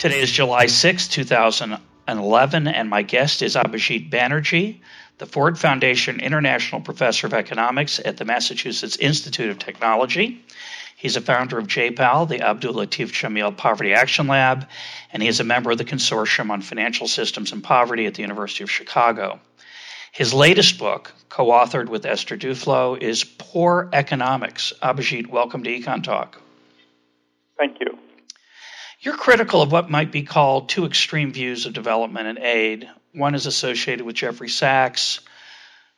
Today is July 6, 2011, and my guest is Abhijit Banerjee, the Ford Foundation International Professor of Economics at the Massachusetts Institute of Technology. He's a founder of JPAL, the Abdul Latif Jameel Poverty Action Lab, and he is a member of the Consortium on Financial Systems and Poverty at the University of Chicago. His latest book, co authored with Esther Duflo, is Poor Economics. Abhijit, welcome to Econ Talk. Thank you. You're critical of what might be called two extreme views of development and aid. One is associated with Jeffrey Sachs,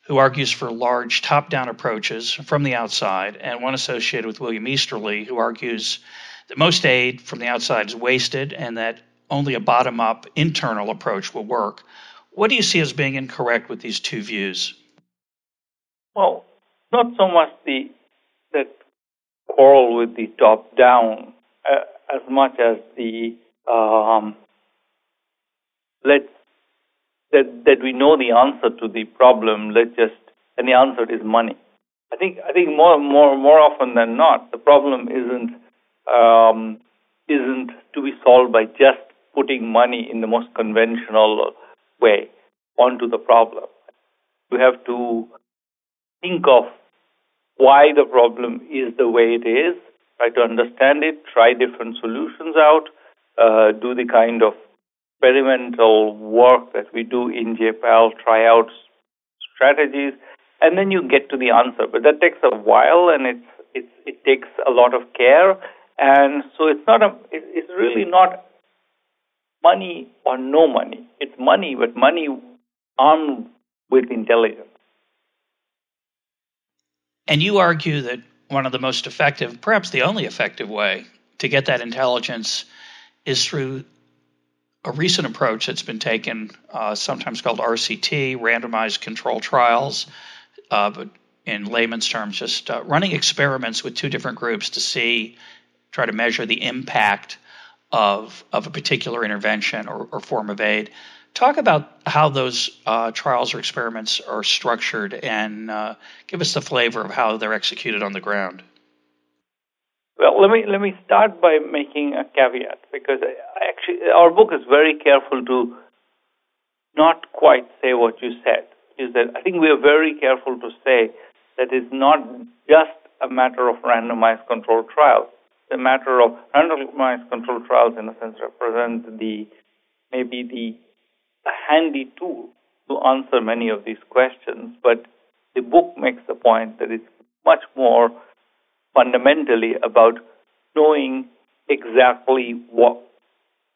who argues for large top down approaches from the outside, and one associated with William Easterly, who argues that most aid from the outside is wasted and that only a bottom up internal approach will work. What do you see as being incorrect with these two views? Well, not so much the that quarrel with the top down uh, as much as the um, let that that we know the answer to the problem. Let's just and the answer is money. I think I think more more more often than not, the problem isn't um, isn't to be solved by just putting money in the most conventional way onto the problem. You have to think of why the problem is the way it is try to understand it, try different solutions out, uh, do the kind of experimental work that we do in JPAL, try out strategies, and then you get to the answer. But that takes a while, and it's, it's it takes a lot of care, and so it's not a it's really not money or no money. It's money, but money armed with intelligence. And you argue that one of the most effective, perhaps the only effective way to get that intelligence is through a recent approach that's been taken, uh, sometimes called RCT, randomized control trials, uh, but in layman's terms, just uh, running experiments with two different groups to see, try to measure the impact of of a particular intervention or, or form of aid. Talk about how those uh, trials or experiments are structured and uh, give us the flavor of how they're executed on the ground. Well, let me let me start by making a caveat because I, actually our book is very careful to not quite say what you said. Is that I think we are very careful to say that it's not just a matter of randomized controlled trials. A matter of randomized controlled trials in a sense represent the maybe the a handy tool to answer many of these questions, but the book makes the point that it's much more fundamentally about knowing exactly what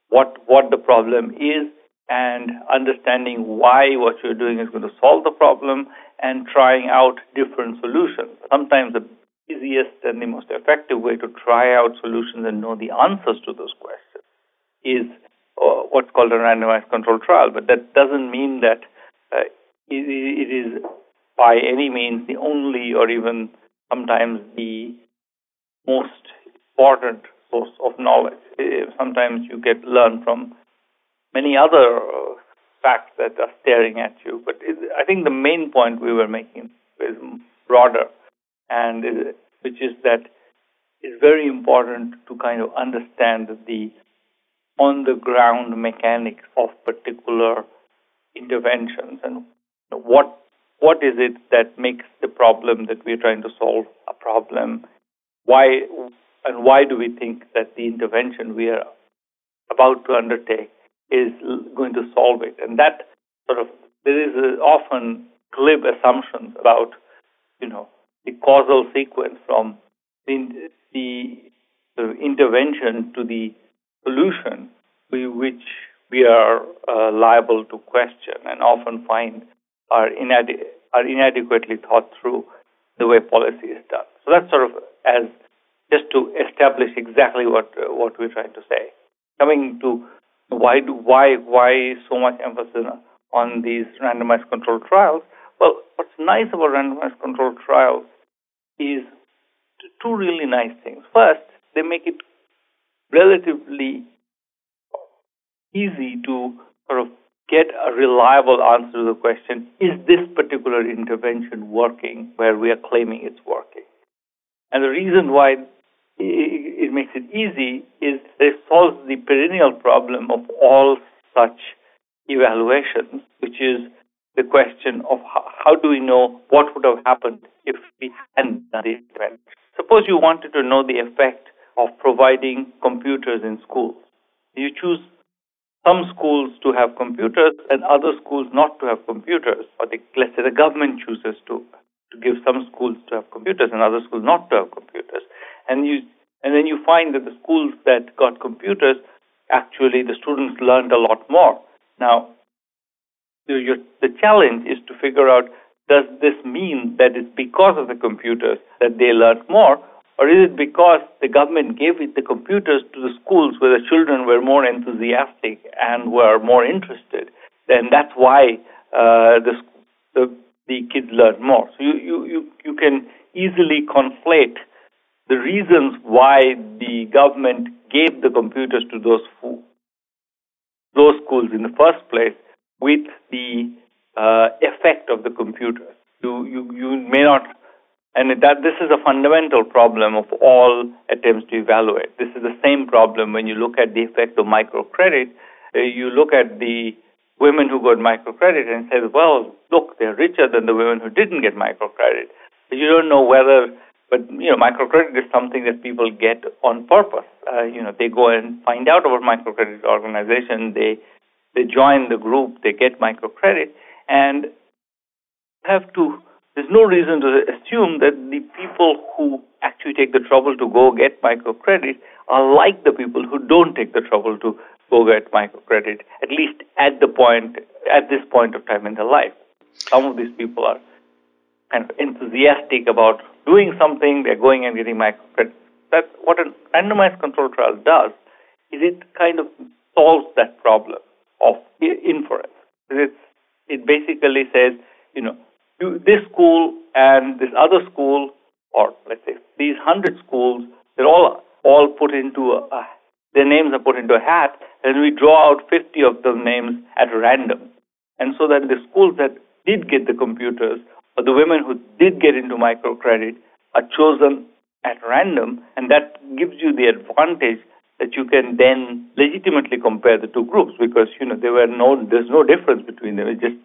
what what the problem is and understanding why what you're doing is going to solve the problem and trying out different solutions. Sometimes the easiest and the most effective way to try out solutions and know the answers to those questions is what's called a randomized controlled trial. But that doesn't mean that uh, it, it is by any means the only or even sometimes the most important source of knowledge. Uh, sometimes you get learn from many other uh, facts that are staring at you. But it, I think the main point we were making is broader, and which is that it's very important to kind of understand the on the ground mechanics of particular interventions? And what what is it that makes the problem that we're trying to solve a problem? Why and why do we think that the intervention we are about to undertake is going to solve it? And that sort of there is often glib assumptions about you know the causal sequence from the, the of intervention to the solution we, which we are uh, liable to question and often find are, inade- are inadequately thought through the way policy is done. So that's sort of as just to establish exactly what uh, what we're trying to say. coming to why do, why why so much emphasis on these randomized controlled trials? Well, what's nice about randomized controlled trials is two really nice things. First, they make it relatively easy to sort of get a reliable answer to the question is this particular intervention working where we are claiming it's working? And the reason why it makes it easy is it solves the perennial problem of all such evaluations, which is the question of how, how do we know what would have happened if we hadn't done the intervention. Suppose you wanted to know the effect of providing computers in schools. You choose some schools to have computers and other schools not to have computers, or the, let's say the government chooses to to give some schools to have computers and other schools not to have computers, and you and then you find that the schools that got computers actually the students learned a lot more. Now, your, the challenge is to figure out does this mean that it's because of the computers that they learned more, or is it because the government gave the computers to the schools where the children were more enthusiastic and were more interested? Then that's why uh, the, the, the kids learn more. So you, you, you, you can easily conflate the reasons why the government gave the computers to those those schools in the first place with the uh, effect of the computers. You, you, you may not and that this is a fundamental problem of all attempts to evaluate. This is the same problem when you look at the effect of microcredit. Uh, you look at the women who got microcredit and say, well, look, they're richer than the women who didn't get microcredit. But you don't know whether, but you know, microcredit is something that people get on purpose. Uh, you know, they go and find out about microcredit organization. They they join the group. They get microcredit and have to there's no reason to assume that the people who actually take the trouble to go get microcredit are like the people who don't take the trouble to go get microcredit, at least at the point at this point of time in their life. Some of these people are kind of enthusiastic about doing something, they're going and getting microcredit. That's what a randomized control trial does, is it kind of solves that problem of inference. It's, it basically says, you know, this school and this other school, or let's say these hundred schools, they're all all put into a, their names are put into a hat, and we draw out 50 of those names at random. And so that the schools that did get the computers, or the women who did get into microcredit, are chosen at random, and that gives you the advantage that you can then legitimately compare the two groups because you know there were no there's no difference between them. It's just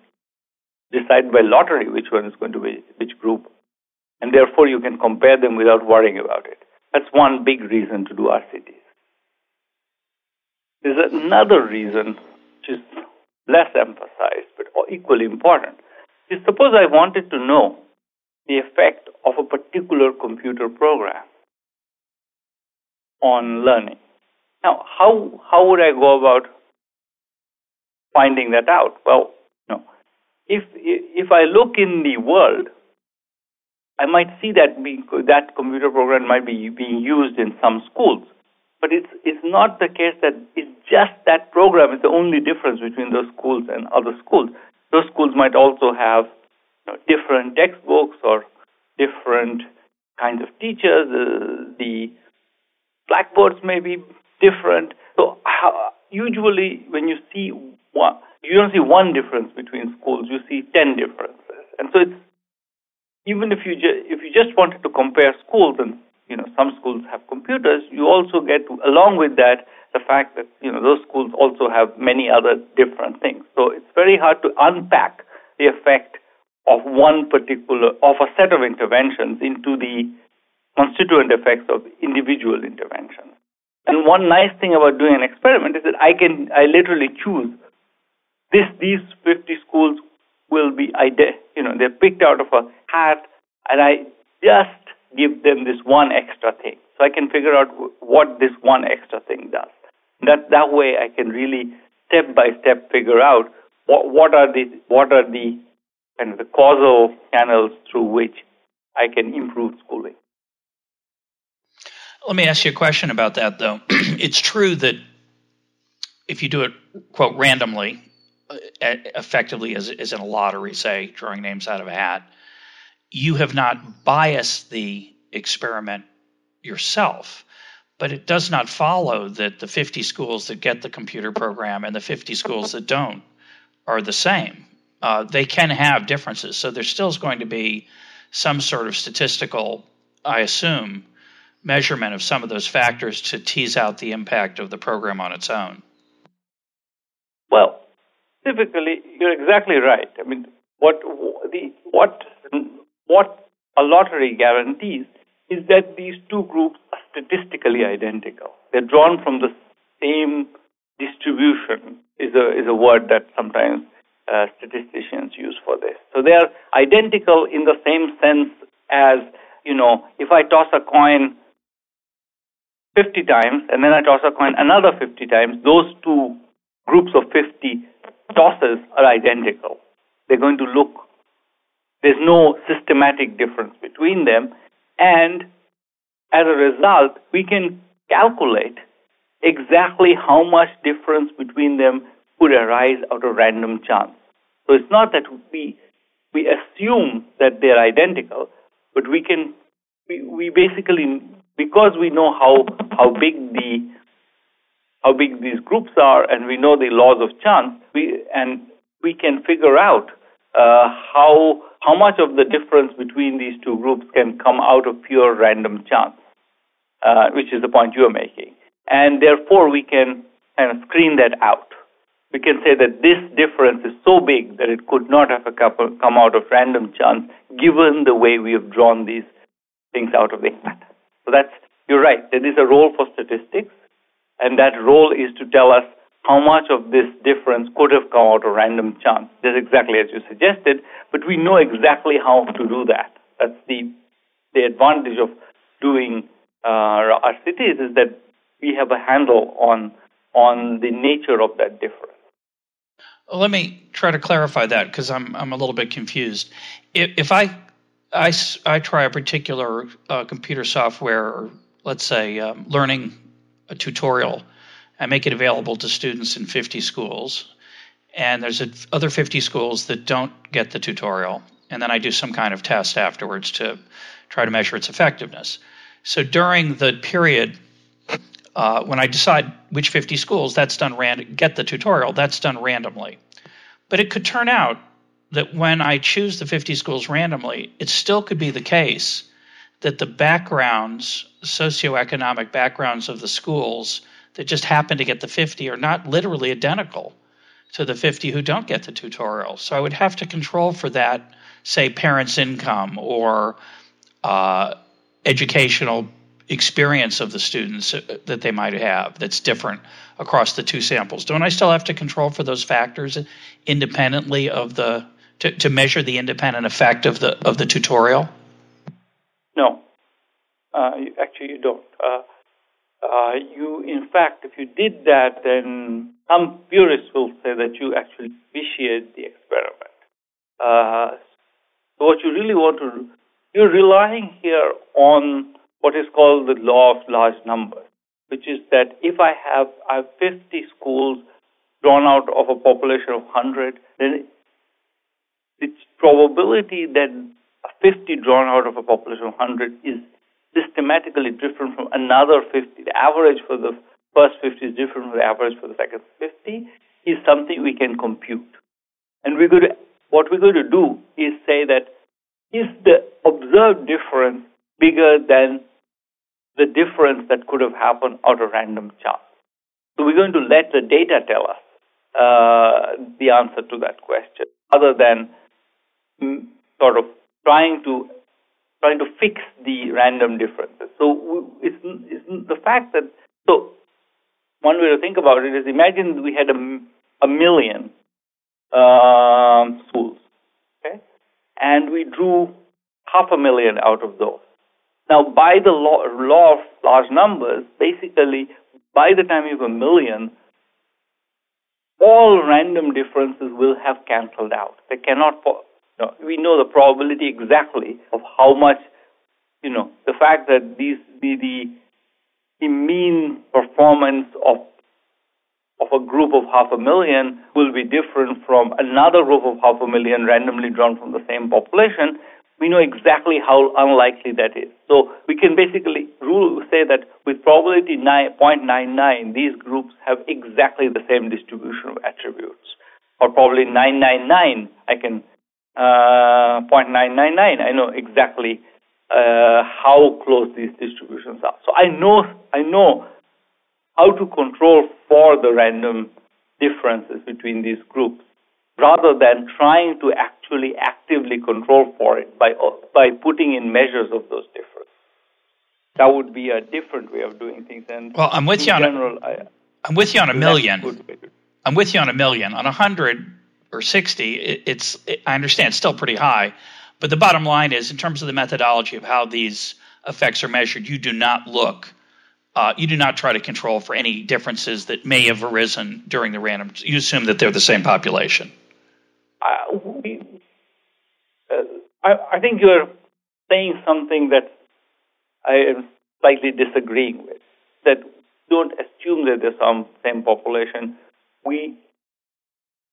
decide by lottery which one is going to be which group. And therefore you can compare them without worrying about it. That's one big reason to do RCTs. There's another reason which is less emphasized but equally important. Is suppose I wanted to know the effect of a particular computer program on learning. Now, how how would I go about finding that out? Well, if if I look in the world, I might see that that computer program might be being used in some schools, but it's it's not the case that it's just that program is the only difference between those schools and other schools. Those schools might also have you know, different textbooks or different kinds of teachers. The blackboards may be different. So how, usually, when you see one you don't see one difference between schools, you see 10 differences. And so it's, even if you, ju- if you just wanted to compare schools and, you know, some schools have computers, you also get, along with that, the fact that, you know, those schools also have many other different things. So it's very hard to unpack the effect of one particular, of a set of interventions into the constituent effects of individual interventions. And one nice thing about doing an experiment is that I can, I literally choose this these 50 schools will be you know they're picked out of a hat and i just give them this one extra thing. So i can figure out what this one extra thing does. That that way i can really step by step figure out what what are the what are the kind of the causal channels through which i can improve schooling. Let me ask you a question about that though. It's true that if you do it quote randomly, effectively as, as in a lottery, say drawing names out of a hat, you have not biased the experiment yourself. But it does not follow that the 50 schools that get the computer program and the 50 schools that don't are the same. Uh, they can have differences. So there still is going to be some sort of statistical, I assume, measurement of some of those factors to tease out the impact of the program on its own. Well, typically, you're exactly right. I mean, what the what what a lottery guarantees is that these two groups are statistically identical. They're drawn from the same distribution. is a is a word that sometimes uh, statisticians use for this. So they are identical in the same sense as you know, if I toss a coin 50 times and then I toss a coin another 50 times, those two groups of 50 tosses are identical. They're going to look, there's no systematic difference between them. And as a result, we can calculate exactly how much difference between them could arise out of random chance. So it's not that we we assume that they're identical, but we can we, we basically because we know how how big the how big these groups are and we know the laws of chance we and we can figure out uh, how how much of the difference between these two groups can come out of pure random chance uh, which is the point you are making. And therefore we can kind of screen that out. We can say that this difference is so big that it could not have come out of random chance given the way we have drawn these things out of the hat. So that's, you're right, there is a role for statistics, and that role is to tell us how much of this difference could have come out of random chance. That's exactly as you suggested, but we know exactly how to do that. That's the, the advantage of doing uh, RCTs is that we have a handle on, on the nature of that difference. Let me try to clarify that because I'm, I'm a little bit confused. If, if I I, I try a particular uh, computer software, or let's say um, learning a tutorial, I make it available to students in 50 schools. And there's a, other 50 schools that don't get the tutorial. And then I do some kind of test afterwards to try to measure its effectiveness. So during the period uh, when I decide which 50 schools, that's done random, get the tutorial, that's done randomly. But it could turn out that when I choose the 50 schools randomly, it still could be the case that the backgrounds, socioeconomic backgrounds of the schools that just happen to get the 50 are not literally identical to the 50 who don't get the tutorial. So I would have to control for that, say, parents' income or uh, educational experience of the students that they might have that's different across the two samples. Don't I still have to control for those factors independently of the to, to measure the independent effect of the of the tutorial? No, uh, actually you don't. Uh, uh, you, in fact, if you did that, then some purists will say that you actually vitiate the experiment. Uh, so what you really want to, you're relying here on what is called the law of large numbers, which is that if I have I have 50 schools drawn out of a population of 100, then its probability that 50 drawn out of a population of 100 is systematically different from another 50. The average for the first 50 is different from the average for the second 50 is something we can compute. And we're going to, what we're going to do is say that is the observed difference bigger than the difference that could have happened out of random chance? So we're going to let the data tell us uh, the answer to that question, other than sort of trying to trying to fix the random differences. So it's, it's the fact that so one way to think about it is imagine we had a, a million um, schools, okay, and we drew half a million out of those. Now, by the law, law of large numbers, basically, by the time you have a million, all random differences will have cancelled out. They cannot we know the probability exactly of how much, you know, the fact that these the the, the mean performance of of a group of half a million will be different from another group of half a million randomly drawn from the same population, we know exactly how unlikely that is. So we can basically rule say that with probability 0.99, these groups have exactly the same distribution of attributes. Or probably 999, I can uh, 0.999, I know exactly uh, how close these distributions are. So I know I know how to control for the random differences between these groups rather than trying to actually actively control for it by, by putting in measures of those differences. That would be a different way of doing things. And well, I'm with you on general, a, I, I'm with you on a million. I'm with you on a million. On a hundred or sixty, it, it's it, I understand still pretty high, but the bottom line is, in terms of the methodology of how these effects are measured, you do not look uh, you do not try to control for any differences that may have arisen during the random. You assume that they're the same population. Uh, we, uh, I, I, think you're saying something that I am slightly disagreeing with. That don't assume that there's some same population. We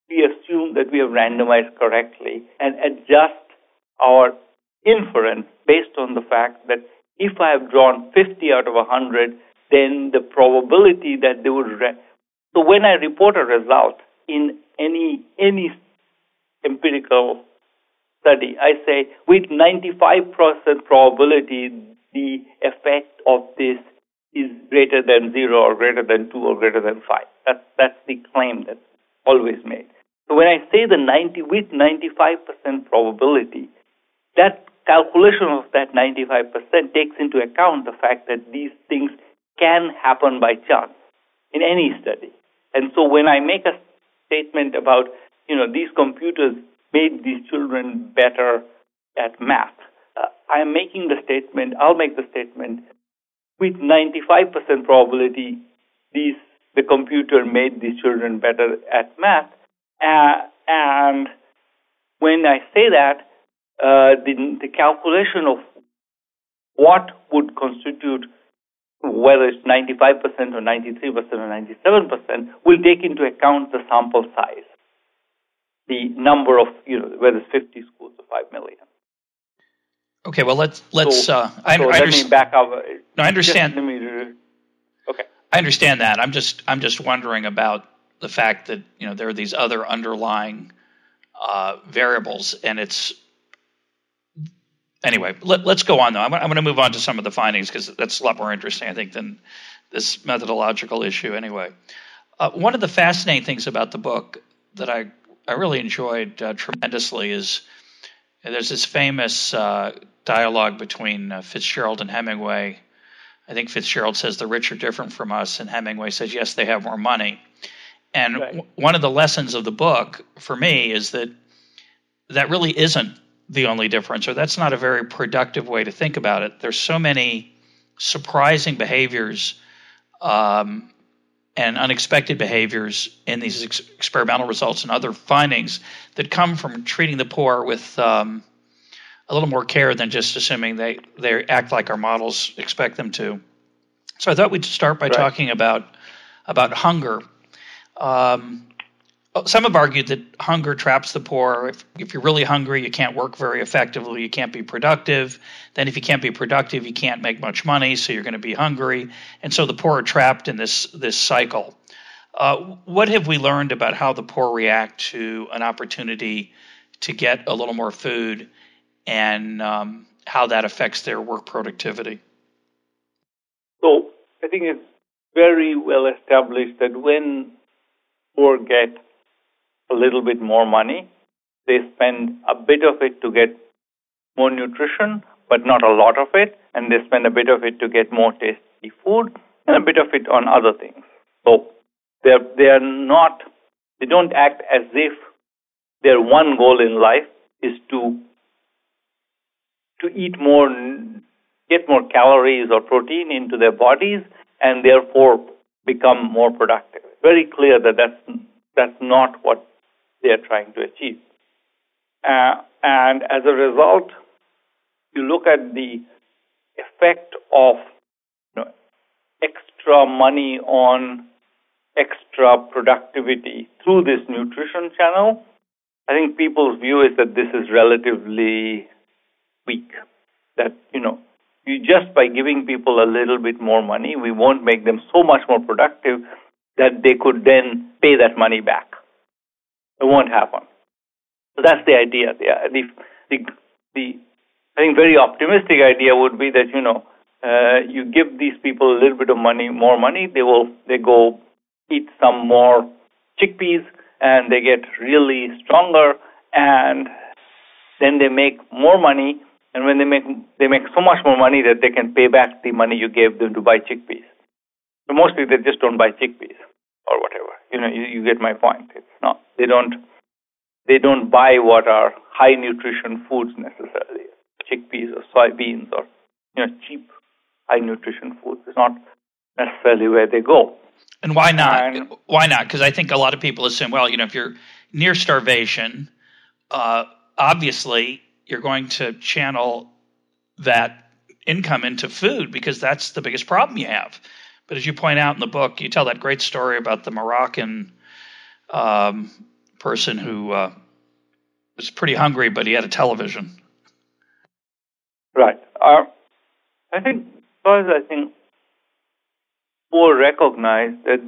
we assume that we have randomized correctly and adjust our inference based on the fact that if I have drawn 50 out of 100, then the probability that they would. So when I report a result in any any empirical study, I say with 95% probability the effect of this is greater than zero or greater than two or greater than five. That's that's the claim that's always made. So when I say the 90 with 95% probability, that calculation of that 95% takes into account the fact that these things can happen by chance in any study. And so when I make a statement about, you know, these computers made these children better at math, uh, I'm making the statement, I'll make the statement, with 95% probability, these the computer made these children better at math. Uh, and when I say that, uh, the, the calculation of what would constitute whether it's 95% or 93% or 97%, will take into account the sample size, the number of, you know, whether it's 50 schools or 5 million. Okay, well, let's, let's, so, uh, I, so I let me back up. No, I understand. Just, me, okay. I understand that. I'm just, I'm just wondering about the fact that, you know, there are these other underlying uh, variables and it's anyway, let, us go on though. I'm, I'm going to move on to some of the findings because that's a lot more interesting, I think, than this methodological issue. Anyway, uh, one of the fascinating things about the book that I I really enjoyed uh, tremendously is there's this famous uh, dialogue between uh, Fitzgerald and Hemingway. I think Fitzgerald says the rich are different from us, and Hemingway says yes, they have more money. And right. w- one of the lessons of the book for me is that that really isn't the only difference, or that's not a very productive way to think about it. There's so many surprising behaviors um, and unexpected behaviors in these ex- experimental results and other findings that come from treating the poor with um, a little more care than just assuming they, they act like our models expect them to. So I thought we'd start by right. talking about about hunger. Um, some have argued that hunger traps the poor. If, if you're really hungry, you can't work very effectively, you can't be productive. Then, if you can't be productive, you can't make much money, so you're going to be hungry. And so the poor are trapped in this, this cycle. Uh, what have we learned about how the poor react to an opportunity to get a little more food and um, how that affects their work productivity? So, I think it's very well established that when poor get a little bit more money. They spend a bit of it to get more nutrition, but not a lot of it, and they spend a bit of it to get more tasty food and a bit of it on other things. So they're they are not they don't act as if their one goal in life is to to eat more get more calories or protein into their bodies and therefore become more productive. Very clear that that's that's not what they are trying to achieve. Uh, and as a result, you look at the effect of you know, extra money on extra productivity through this nutrition channel, I think people's view is that this is relatively weak. That, you know, you just by giving people a little bit more money, we won't make them so much more productive that they could then pay that money back. It won't happen. So that's the idea. The, the, the, the I think very optimistic idea would be that, you know, uh, you give these people a little bit of money, more money, they will they go eat some more chickpeas and they get really stronger and then they make more money and when they make they make so much more money that they can pay back the money you gave them to buy chickpeas. So mostly they just don't buy chickpeas or whatever. You know, you, you get my point. It's not they don't they don't buy what are high nutrition foods necessarily, chickpeas or soybeans or you know cheap high nutrition foods. It's not necessarily where they go. And why not? And, why not? Because I think a lot of people assume, well, you know, if you're near starvation, uh, obviously you're going to channel that income into food because that's the biggest problem you have. But as you point out in the book, you tell that great story about the Moroccan um, person who uh, was pretty hungry, but he had a television. Right. Uh, I think because I think more recognize that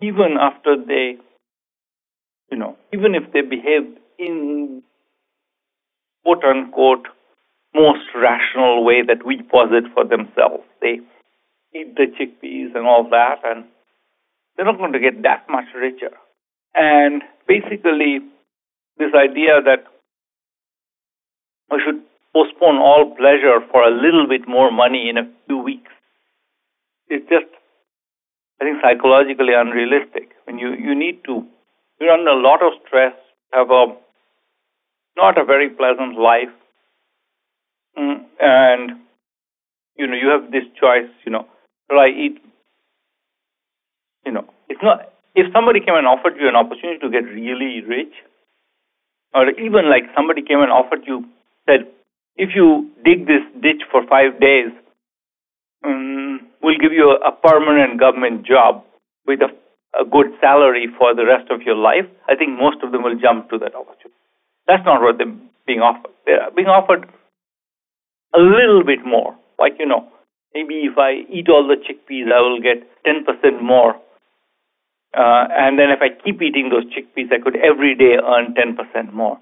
even after they, you know, even if they behave in quote unquote most rational way that we posit for themselves, they eat the chickpeas and all that, and they're not going to get that much richer. And basically, this idea that we should postpone all pleasure for a little bit more money in a few weeks. It's just, I think, psychologically unrealistic. When you, you need to, you're under a lot of stress, have a not a very pleasant life, mm, and you know you have this choice. You know, will I? You know, it's not. If somebody came and offered you an opportunity to get really rich, or even like somebody came and offered you said, if you dig this ditch for five days, um, we'll give you a, a permanent government job with a, a good salary for the rest of your life, I think most of them will jump to that opportunity. That's not what they're being offered. They're being offered a little bit more. Like, you know, maybe if I eat all the chickpeas, I will get 10% more. Uh, and then if I keep eating those chickpeas, I could every day earn 10% more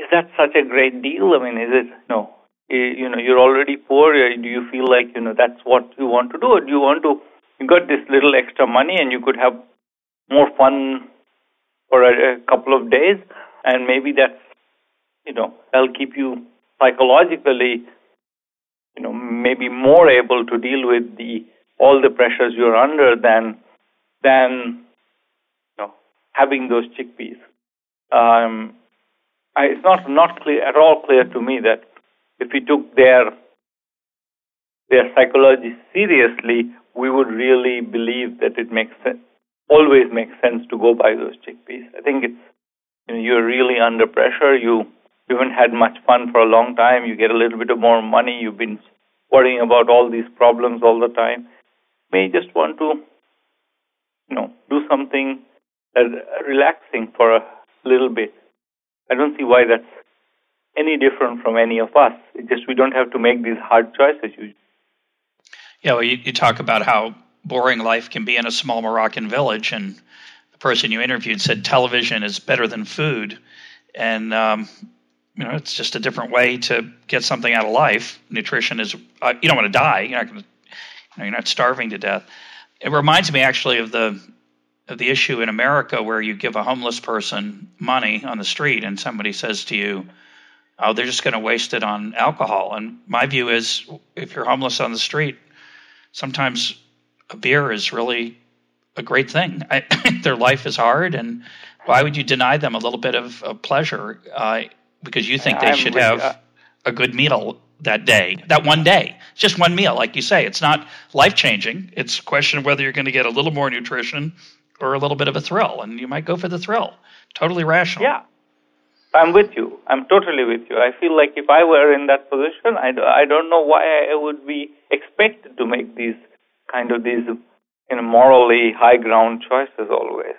is that such a great deal? I mean, is it no? You know, you're already poor. Do you feel like you know that's what you want to do, or do you want to? You got this little extra money, and you could have more fun for a, a couple of days, and maybe that's you know that'll keep you psychologically, you be more able to deal with the all the pressures you're under than than you know having those chickpeas. Um, I, it's not not clear at all clear to me that if we took their their psychology seriously, we would really believe that it makes sense, always makes sense to go buy those chickpeas. I think it's you know you're really under pressure. You you haven't had much fun for a long time. You get a little bit of more money. You've been worrying about all these problems all the time. May just want to you know do something relaxing for a little bit I don't see why that's any different from any of us. It's just we don't have to make these hard choices. Yeah, well, you, you talk about how boring life can be in a small Moroccan village, and the person you interviewed said television is better than food, and um, you know it's just a different way to get something out of life. Nutrition is uh, you don't want to die. You're not going to, you know, you're not starving to death. It reminds me actually of the of the issue in America where you give a homeless person money on the street and somebody says to you, "Oh, they're just going to waste it on alcohol." And my view is, if you're homeless on the street, sometimes a beer is really a great thing. I, their life is hard, and why would you deny them a little bit of, of pleasure uh, because you think they I'm should have uh, a good meal that day, that one day. It's just one meal, like you say. It's not life changing. It's a question of whether you're going to get a little more nutrition or a little bit of a thrill, and you might go for the thrill. Totally rational. Yeah. I'm with you. I'm totally with you. I feel like if I were in that position, I, I don't know why I would be expected to make these kind of these you know, morally high ground choices always.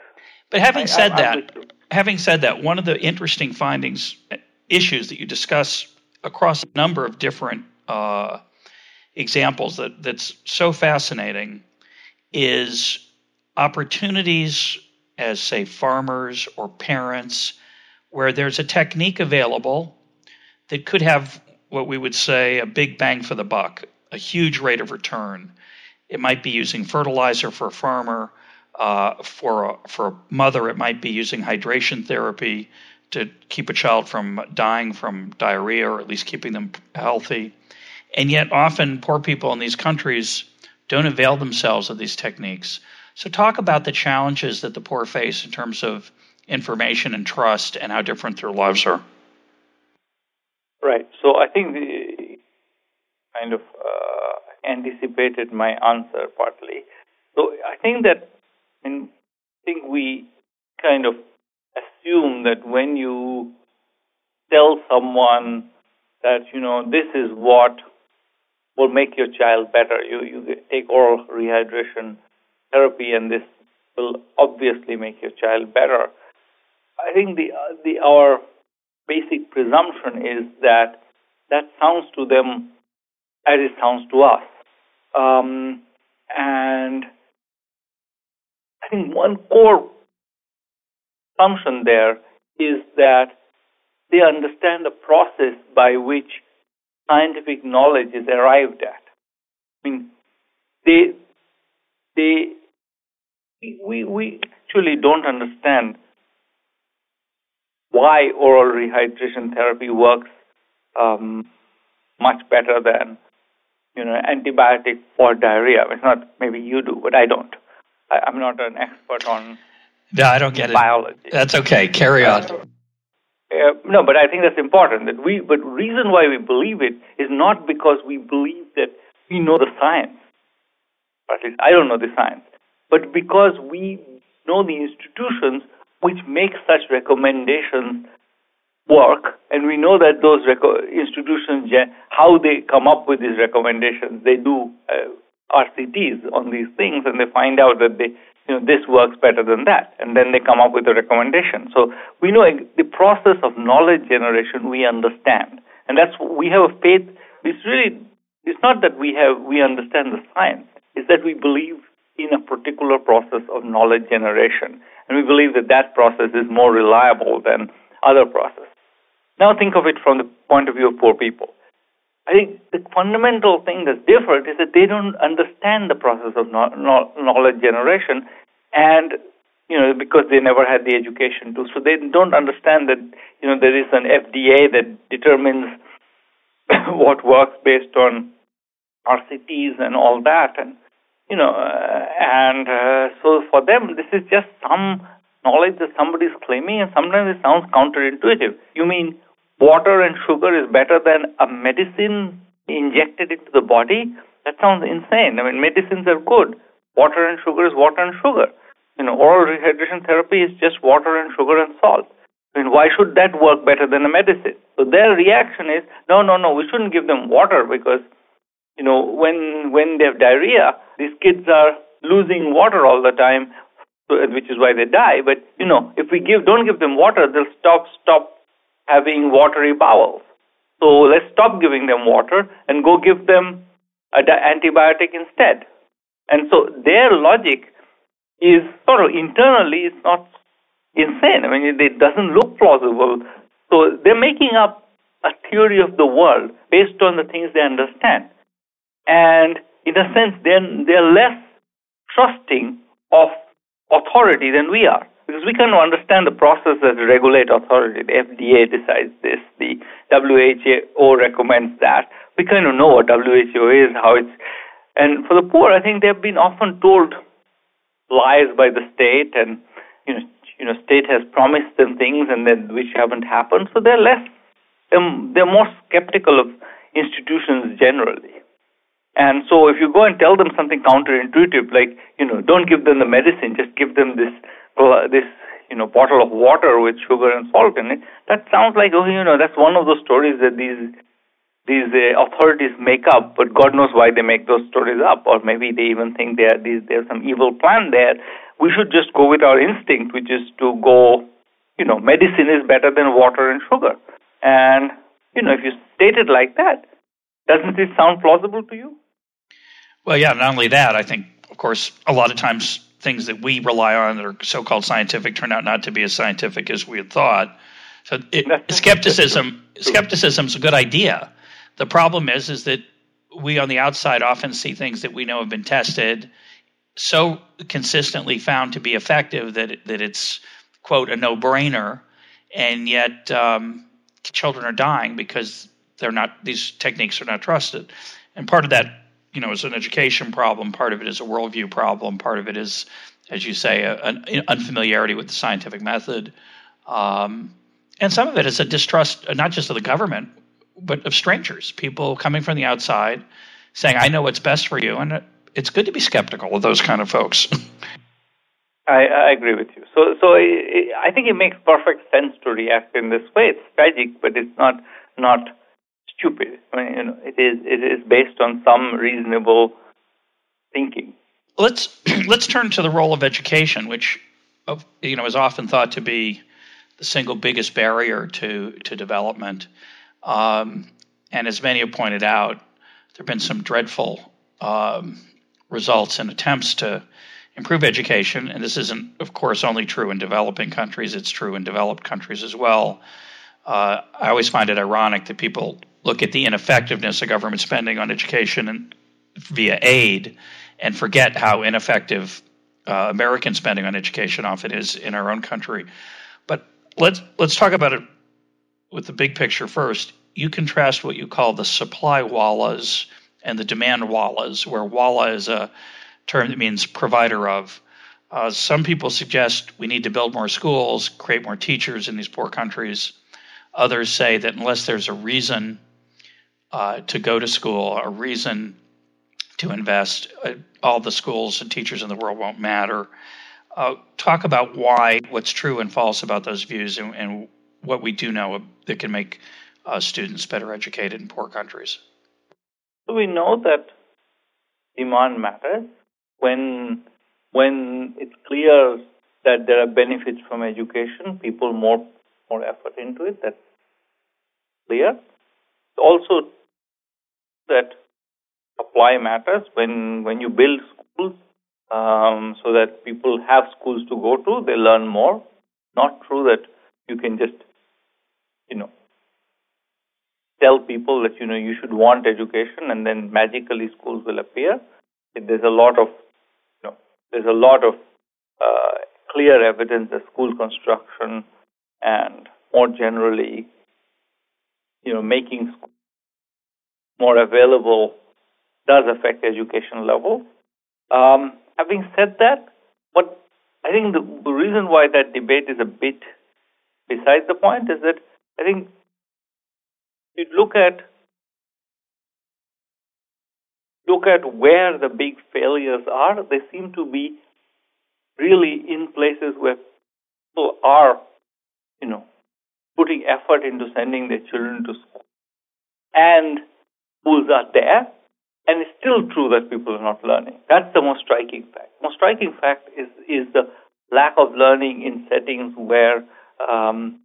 But having said I, that, having said that, one of the interesting findings, issues that you discuss across a number of different uh, examples that, that's so fascinating is opportunities as, say, farmers or parents, where there's a technique available that could have what we would say a big bang for the buck, a huge rate of return. It might be using fertilizer for a farmer. Uh, for a, for a mother, it might be using hydration therapy to keep a child from dying from diarrhea or at least keeping them healthy. And yet, often poor people in these countries don't avail themselves of these techniques. So, talk about the challenges that the poor face in terms of information and trust and how different their lives are. Right. So, I think the kind of uh, anticipated my answer partly. So, I think that I think we kind of assume that when you tell someone that you know this is what will make your child better, you you take oral rehydration therapy, and this will obviously make your child better. I think the the our basic presumption is that that sounds to them as it sounds to us, um, and I think one core assumption there is that they understand the process by which scientific knowledge is arrived at. I mean, they they we, we actually don't understand why oral rehydration therapy works um, much better than you know antibiotic for diarrhea. It's not maybe you do, but I don't. I, am not an expert on. No, I don't get biology. it. That's okay. Carry on. Uh, no, but I think that's important. That we, but reason why we believe it is not because we believe that we know the science. Or at least I don't know the science but because we know the institutions which make such recommendations work, and we know that those reco- institutions, how they come up with these recommendations, they do uh, RCTs on these things, and they find out that they, you know, this works better than that, and then they come up with a recommendation. So we know the process of knowledge generation we understand, and that's we have a faith. It's really it's not that we have we understand the science; it's that we believe in a particular process of knowledge generation. And we believe that that process is more reliable than other processes. Now think of it from the point of view of poor people. I think the fundamental thing that's different is that they don't understand the process of knowledge generation, and you know because they never had the education to, so they don't understand that you know there is an FDA that determines what works based on RCTs and all that, and you know, uh, and uh, so for them, this is just some knowledge that somebody is claiming, and sometimes it sounds counterintuitive. You mean water and sugar is better than a medicine injected into the body? That sounds insane. I mean, medicines are good. Water and sugar is water and sugar. You know, oral rehydration therapy is just water and sugar and salt. I mean, why should that work better than a medicine? So their reaction is, no, no, no, we shouldn't give them water because you know, when when they have diarrhea, these kids are losing water all the time, which is why they die. But you know, if we give don't give them water, they'll stop stop having watery bowels. So let's stop giving them water and go give them an antibiotic instead. And so their logic is sort of internally it's not insane. I mean, it doesn't look plausible. So they're making up a theory of the world based on the things they understand and in a sense, they're, they're less trusting of authority than we are. Because we can understand the process that regulate authority. The FDA decides this, the WHO recommends that. We kind of know what WHO is, how it's. And for the poor, I think they've been often told lies by the state, and you know, you know, state has promised them things, and then which haven't happened. So they're less, um, they're more skeptical of institutions generally. And so if you go and tell them something counterintuitive, like, you know, don't give them the medicine, just give them this, uh, this, you know, bottle of water with sugar and salt in it, that sounds like, oh, you know, that's one of those stories that these, these uh, authorities make up, but God knows why they make those stories up, or maybe they even think there there's some evil plan there. We should just go with our instinct, which is to go, you know, medicine is better than water and sugar. And, you know, if you state it like that, doesn't it sound plausible to you? Well, yeah, not only that, I think, of course, a lot of times things that we rely on that are so called scientific turn out not to be as scientific as we had thought. So it, skepticism skepticism is a good idea. The problem is is that we on the outside often see things that we know have been tested so consistently found to be effective that that it's quote a no brainer, and yet um, children are dying because they're not these techniques are not trusted, and part of that you know is an education problem. Part of it is a worldview problem. Part of it is, as you say, an unfamiliarity with the scientific method. Um, and some of it is a distrust, not just of the government, but of strangers, people coming from the outside, saying, "I know what's best for you," and it's good to be skeptical of those kind of folks. I, I agree with you. So, so I, I think it makes perfect sense to react in this way. It's tragic, but it's not not stupid. I mean, you know, it is it is based on some reasonable thinking. Let's let's turn to the role of education, which you know is often thought to be the single biggest barrier to to development. Um, and as many have pointed out, there have been some dreadful um, results in attempts to improve education. And this isn't, of course, only true in developing countries, it's true in developed countries as well. Uh, I always find it ironic that people look at the ineffectiveness of government spending on education and, via aid and forget how ineffective uh, American spending on education often is in our own country. But let's let's talk about it with the big picture first. You contrast what you call the supply wallahs and the demand wallahs, where wallah is a term that means provider of. Uh, some people suggest we need to build more schools, create more teachers in these poor countries. Others say that unless there's a reason uh, to go to school, a reason to invest, uh, all the schools and teachers in the world won't matter. Uh, talk about why, what's true and false about those views, and, and what we do know that can make uh, students better educated in poor countries. So we know that demand matters when when it's clear that there are benefits from education, people more more effort into it. That's clear. Also, that supply matters when when you build schools um, so that people have schools to go to, they learn more. Not true that you can just, you know, tell people that you know you should want education and then magically schools will appear. There's a lot of, you know, there's a lot of uh, clear evidence that school construction and more generally, you know, making more available does affect education level. Um, having said that, what I think the, the reason why that debate is a bit beside the point is that I think you look at look at where the big failures are, they seem to be really in places where people are, you know, putting effort into sending their children to school. And schools are there, and it's still true that people are not learning. That's the most striking fact. Most striking fact is is the lack of learning in settings where um,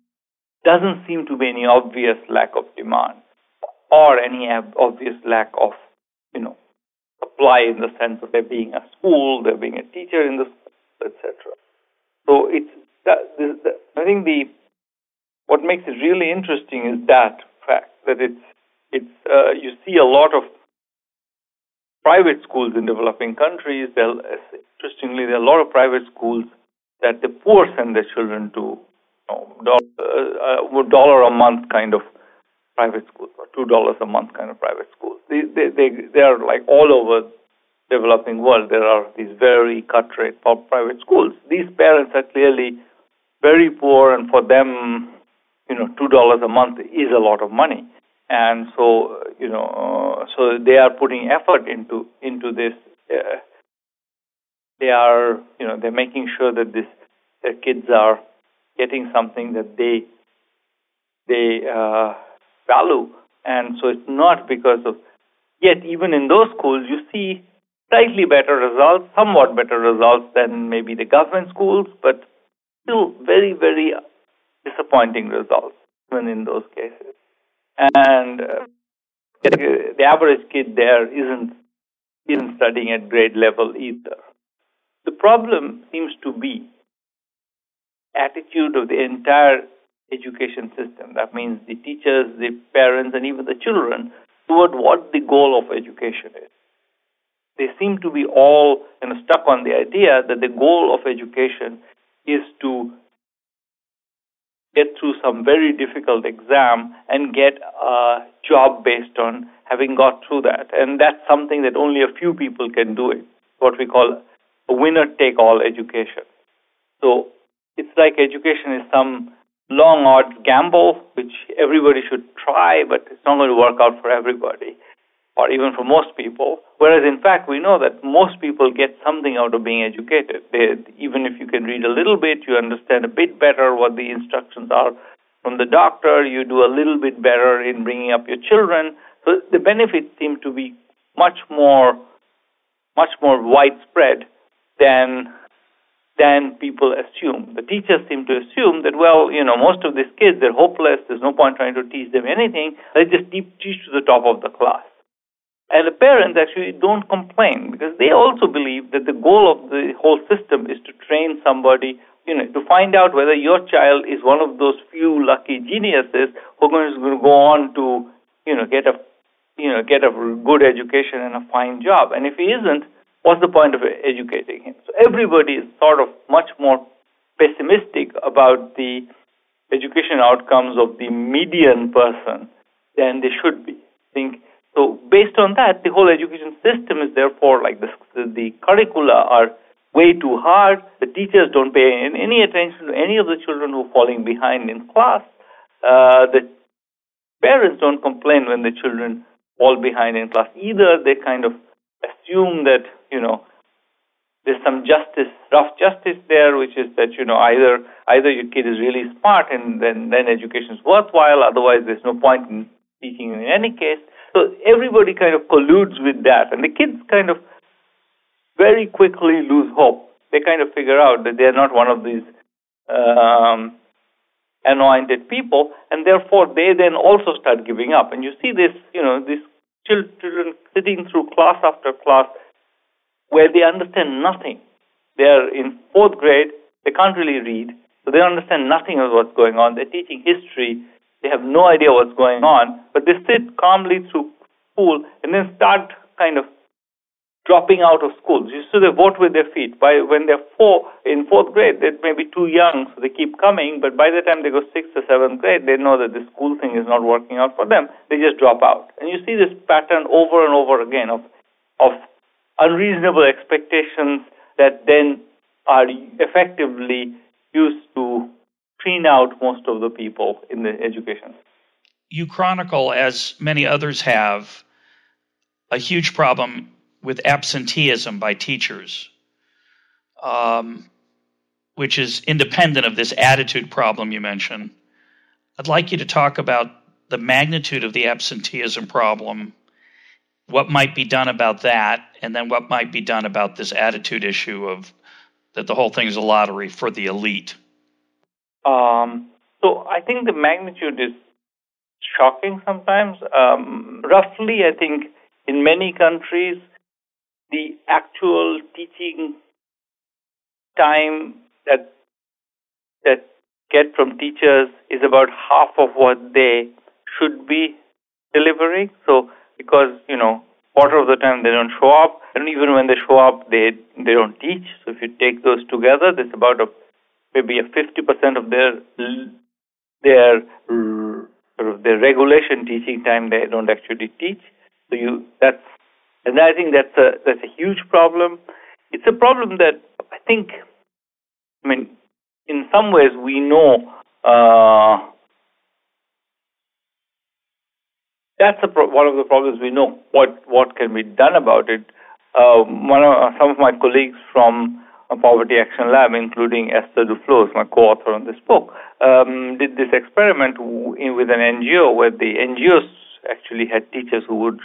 doesn't seem to be any obvious lack of demand or any obvious lack of you know supply in the sense of there being a school, there being a teacher in the school, etc. So it's that, I think the what makes it really interesting is that fact that it's it's uh, you see a lot of private schools in developing countries. There, interestingly, there are a lot of private schools that the poor send their children to, dollar, uh, dollar a month kind of private schools or two dollars a month kind of private schools. They, they they they are like all over developing world. There are these very cut rate private schools. These parents are clearly very poor, and for them, you know, two dollars a month is a lot of money and so you know uh, so they are putting effort into into this uh, they are you know they're making sure that this their kids are getting something that they they uh, value And so it's not because of, yet even in those schools, you see slightly better results, somewhat better results than maybe the government schools, but still very, very disappointing results even in those cases. And uh, the average kid there isn't isn't studying at grade level either. The problem seems to be attitude of the entire education system. That means the teachers, the parents, and even the children toward what the goal of education is. They seem to be all kind of stuck on the idea that the goal of education is to get through some very difficult exam and get a job based on having got through that. And that's something that only a few people can do it, what we call a winner take all education. So it's like education is some long odds gamble, which everybody should try, but it's not going to work out for everybody or even for most people. Whereas in fact, we know that most people get something out of being educated. They, even if you can read a little bit, you understand a bit better what the instructions are from the doctor, you do a little bit better in bringing up your children. So the benefits seem to be much more, much more widespread than than people assume. The teachers seem to assume that, well, you know, most of these kids, they're hopeless, there's no point trying to teach them anything, let's just teach to the top of the class. And the parents actually don't complain because they also believe that the goal of the whole system is to train somebody, you know, to find out whether your child is one of those few lucky geniuses who are going to go on to, you know, get a, you know, get a good education and a fine job. And if he isn't, what's the point of educating him? So everybody is sort of much more pessimistic about the education outcomes of the median person than they should be. I think so based on that, the whole education system is therefore like the, the curricula are way too hard. The teachers don't pay any attention to any of the children who are falling behind in class. Uh, the parents don't complain when the children fall behind in class either. They kind of assume that you know there's some justice, rough justice there, which is that you know either either your kid is really smart and then then education is worthwhile. Otherwise, there's no point in teaching in any case. So everybody kind of colludes with that, and the kids kind of very quickly lose hope. They kind of figure out that they're not one of these um, anointed people, and therefore they then also start giving up. And you see this, you know, these children sitting through class after class where they understand nothing. They are in fourth grade, they can't really read, so they understand nothing of what's going on. They're teaching history they have no idea what's going on, but they sit calmly through school and then start kind of dropping out of school. So they vote with their feet. By when they're four in fourth grade, they may be too young, so they keep coming. But by the time they go sixth or seventh grade, they know that the school thing is not working out for them. They just drop out, and you see this pattern over and over again of of unreasonable expectations that then are effectively used to screen out most of the people in the education. You chronicle, as many others have, a huge problem with absenteeism by teachers, um, which is independent of this attitude problem you mentioned. I'd like you to talk about the magnitude of the absenteeism problem, what might be done about that, and then what might be done about this attitude issue of that the whole thing is a lottery for the elite. Um, so I think the magnitude is shocking sometimes. Um, roughly, I think in many countries, the actual teaching time that that get from teachers is about half of what they should be delivering. So because you know quarter of the time they don't show up, and even when they show up, they they don't teach. So if you take those together, there's about a maybe a 50% of their their sort of their regulation teaching time they don't actually teach. So you that's and I think that's a that's a huge problem. It's a problem that I think I mean in some ways we know uh, that's pro- one of the problems we know what what can be done about it. Uh, one of, some of my colleagues from Poverty Action Lab, including Esther Duflos, my co-author on this book, um, did this experiment w- with an NGO where the NGOs actually had teachers who would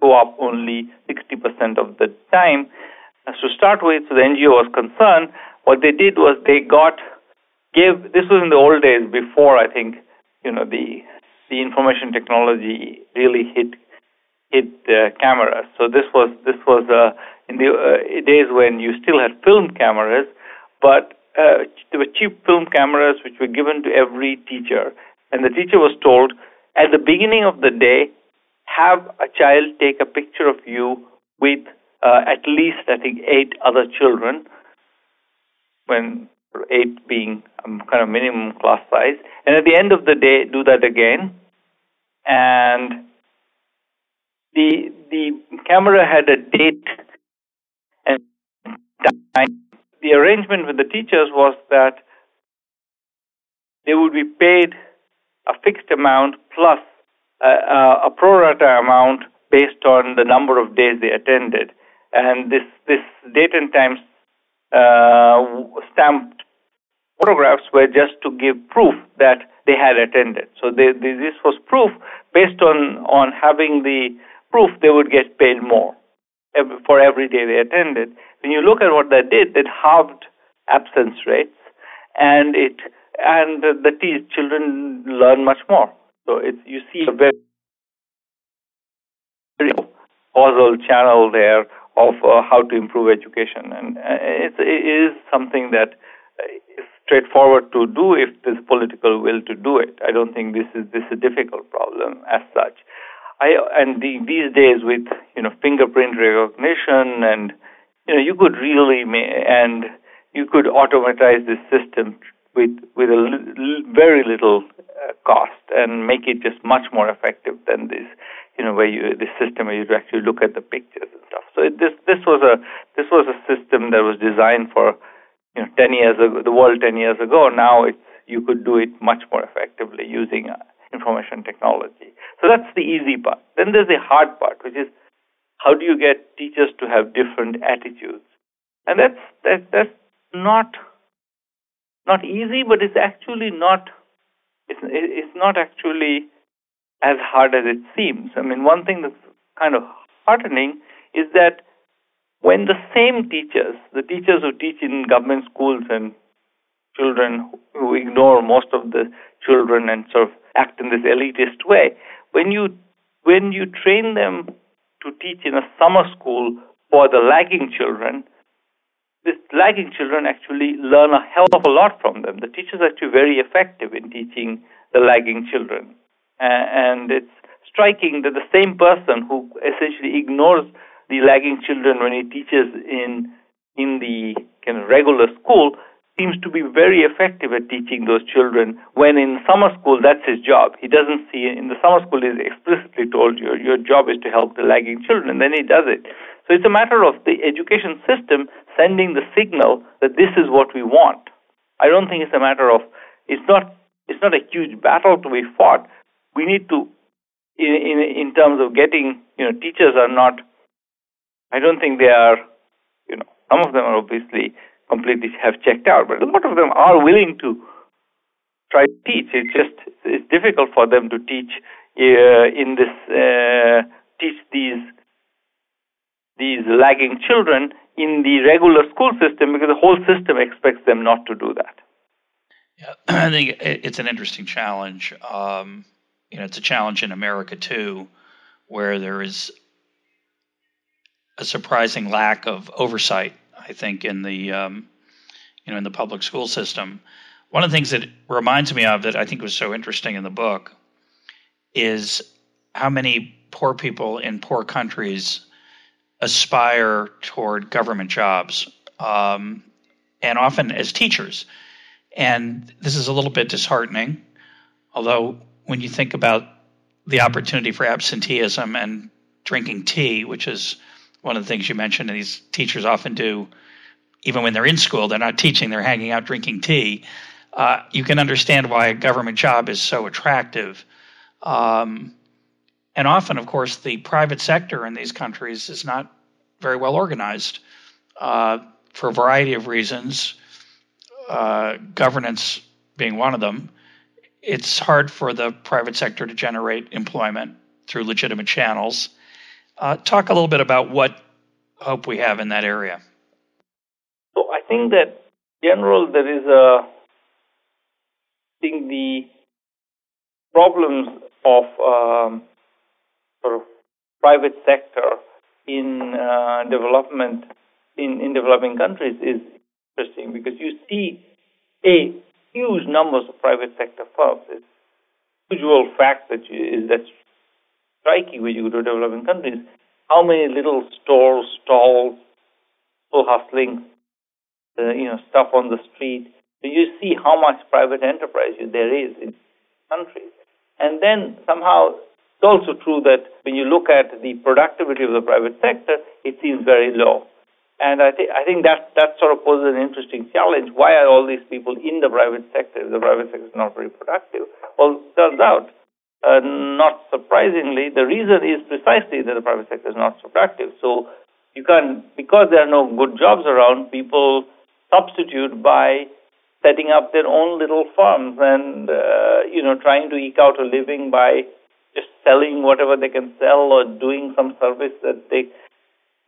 show up only 60% of the time. As to start with, so the NGO was concerned. What they did was they got gave. This was in the old days before I think you know the the information technology really hit hit cameras. So this was this was uh, in the uh, days when you still had film cameras, but uh, there were cheap film cameras which were given to every teacher, and the teacher was told at the beginning of the day, have a child take a picture of you with uh, at least I think eight other children, when eight being um, kind of minimum class size, and at the end of the day do that again, and the the camera had a date and time. The arrangement with the teachers was that they would be paid a fixed amount plus a, a pro rata amount based on the number of days they attended. And this, this date and time Uh, stamped photographs were just to give proof that they had attended. So they, they, this was proof based on, on having the proof they would get paid more for every day they attended. When you look at what that did, it halved absence rates and it and the, children learn much more. So you see a very causal channel there of uh, how to improve education, and uh, it's, it is something that is straightforward to do if there's political will to do it. I don't think this is this is a difficult problem as such. I and the, these days with you know fingerprint recognition and you know you could really ma- and you could automatize this system with with a very little uh, cost and make it just much more effective than this you know where you the system where you actually look at the pictures and stuff. So it, this this was a this was a system that was designed for you know 10 years ago the world 10 years ago. Now it's you could do it much more effectively using uh, information technology. So that's the easy part. Then there's the hard part which is how do you get teachers to have different attitudes? And that's that, that's not not easy, but it's actually not it's it's not actually as hard as it seems. I mean, one thing that's kind of heartening is that when the same teachers, the teachers who teach in government schools and children who ignore most of the children and sort of act in this elitist way, when you when you train them to teach in a summer school for the lagging children, these lagging children actually learn a hell of a lot from them. The teachers are actually very effective in teaching the lagging children. Uh, and it's striking that the same person who essentially ignores the lagging children when he teaches in in the kind of regular school seems to be very effective at teaching those children when in summer school that's his job he doesn't see in the summer school he's explicitly told you your job is to help the lagging children then he does it so it's a matter of the education system sending the signal that this is what we want. I don't think it's a matter of it's not it's not a huge battle to be fought. We need to in in, in terms of getting you know teachers are not I don't think they are you know some of them are obviously completely have checked out, but a lot of them are willing to try to teach. It's just it's difficult for them to teach uh, in this uh, teach these these lagging children in the regular school system because the whole system expects them not to do that. Yeah, I think it's an interesting challenge. Um, you know, it's a challenge in America too, where there is a surprising lack of oversight. I think in the um, you know in the public school system. One of the things that reminds me of that I think was so interesting in the book is how many poor people in poor countries aspire toward government jobs, um, and often as teachers. And this is a little bit disheartening, although when you think about the opportunity for absenteeism and drinking tea, which is one of the things you mentioned, and these teachers often do, even when they're in school, they're not teaching, they're hanging out drinking tea. Uh, you can understand why a government job is so attractive. Um, and often, of course, the private sector in these countries is not very well organized uh, for a variety of reasons, uh, governance being one of them. It's hard for the private sector to generate employment through legitimate channels. Uh, talk a little bit about what hope we have in that area. So I think that general there is a I think the problems of um, sort of private sector in uh, development in, in developing countries is interesting because you see a huge numbers of private sector firms. It's usual fact that you, is that striking when you go to developing countries. How many little stores, stalls, people hustling, uh, you know, stuff on the street. So you see how much private enterprise there is in countries. And then somehow it's also true that when you look at the productivity of the private sector, it seems very low. And I think I think that that sort of poses an interesting challenge. Why are all these people in the private sector the private sector is not very productive? Well, turns out, uh, not surprisingly, the reason is precisely that the private sector is not so productive. So you can because there are no good jobs around, people substitute by setting up their own little firms and uh, you know trying to eke out a living by just selling whatever they can sell or doing some service that they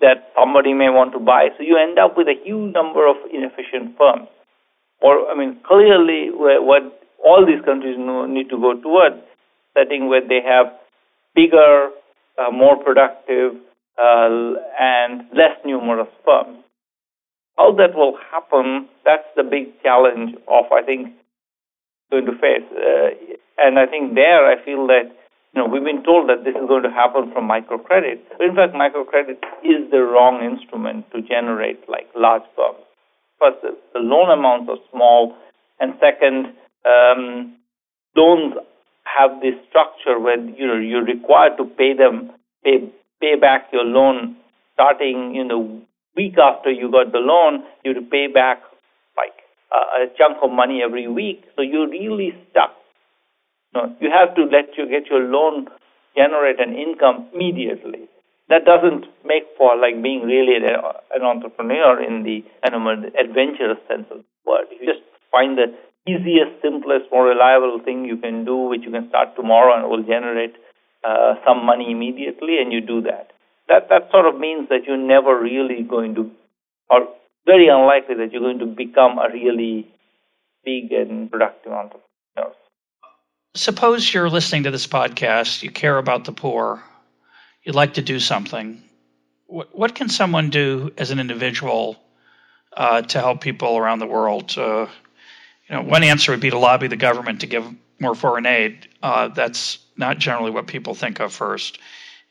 that somebody may want to buy. So you end up with a huge number of inefficient firms. Or, I mean, clearly, what all these countries need to go towards setting where they have bigger, uh, more productive, uh, and less numerous firms. How that will happen, that's the big challenge of, I think, going to face. Uh, and I think there, I feel that you know, we've been told that this is going to happen from microcredit. In fact, microcredit is the wrong instrument to generate like large firms. First, the, loan amounts are small, and second, um, loans have this structure where you know you're required to pay them pay pay back your loan starting in the week after you got the loan. You have to pay back like a chunk of money every week. So you're really stuck you have to let you get your loan generate an income immediately. That doesn't make for like being really an entrepreneur in the of adventurous sense of the word. You just find the easiest, simplest, more reliable thing you can do, which you can start tomorrow and will generate uh, some money immediately, and you do that. That that sort of means that you're never really going to, or very unlikely that you're going to become a really big and productive entrepreneur suppose you're listening to this podcast, you care about the poor, you'd like to do something. What, what can someone do as an individual uh, to help people around the world? Uh, you know, one answer would be to lobby the government to give more foreign aid. Uh, that's not generally what people think of first,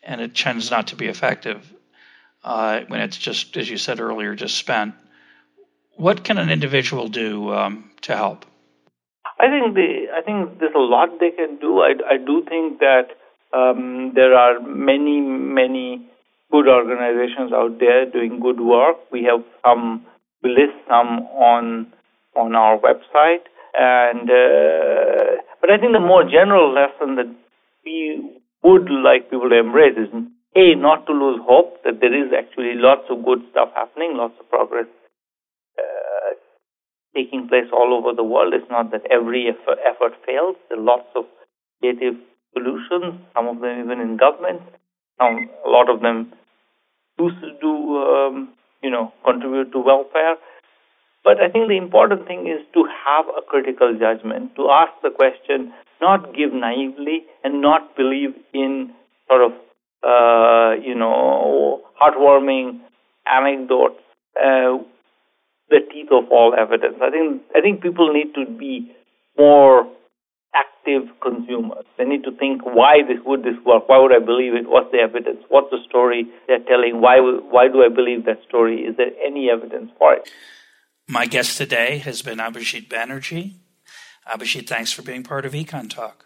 and it tends not to be effective uh, when it's just, as you said earlier, just spent. What can an individual do um, to help? I think the I think there's a lot they can do. I, I do think that um, there are many many good organizations out there doing good work. We have some we list some on on our website, and uh, but I think the more general lesson that we would like people to embrace is a not to lose hope that there is actually lots of good stuff happening, lots of progress taking place all over the world. It's not that every effort, effort fails. There are lots of creative solutions, some of them even in government. Some, a lot of them do, do um, you know, contribute to welfare. But I think the important thing is to have a critical judgment, to ask the question, not give naively and not believe in sort of, uh, you know, heartwarming anecdotes uh, the teeth of all evidence. I think I think people need to be more active consumers. They need to think why this would this work? Why would I believe it? What's the evidence? What's the story they're telling? Why why do I believe that story? Is there any evidence for it? My guest today has been Abhijit Banerjee. Abhijit, thanks for being part of Econ Talk.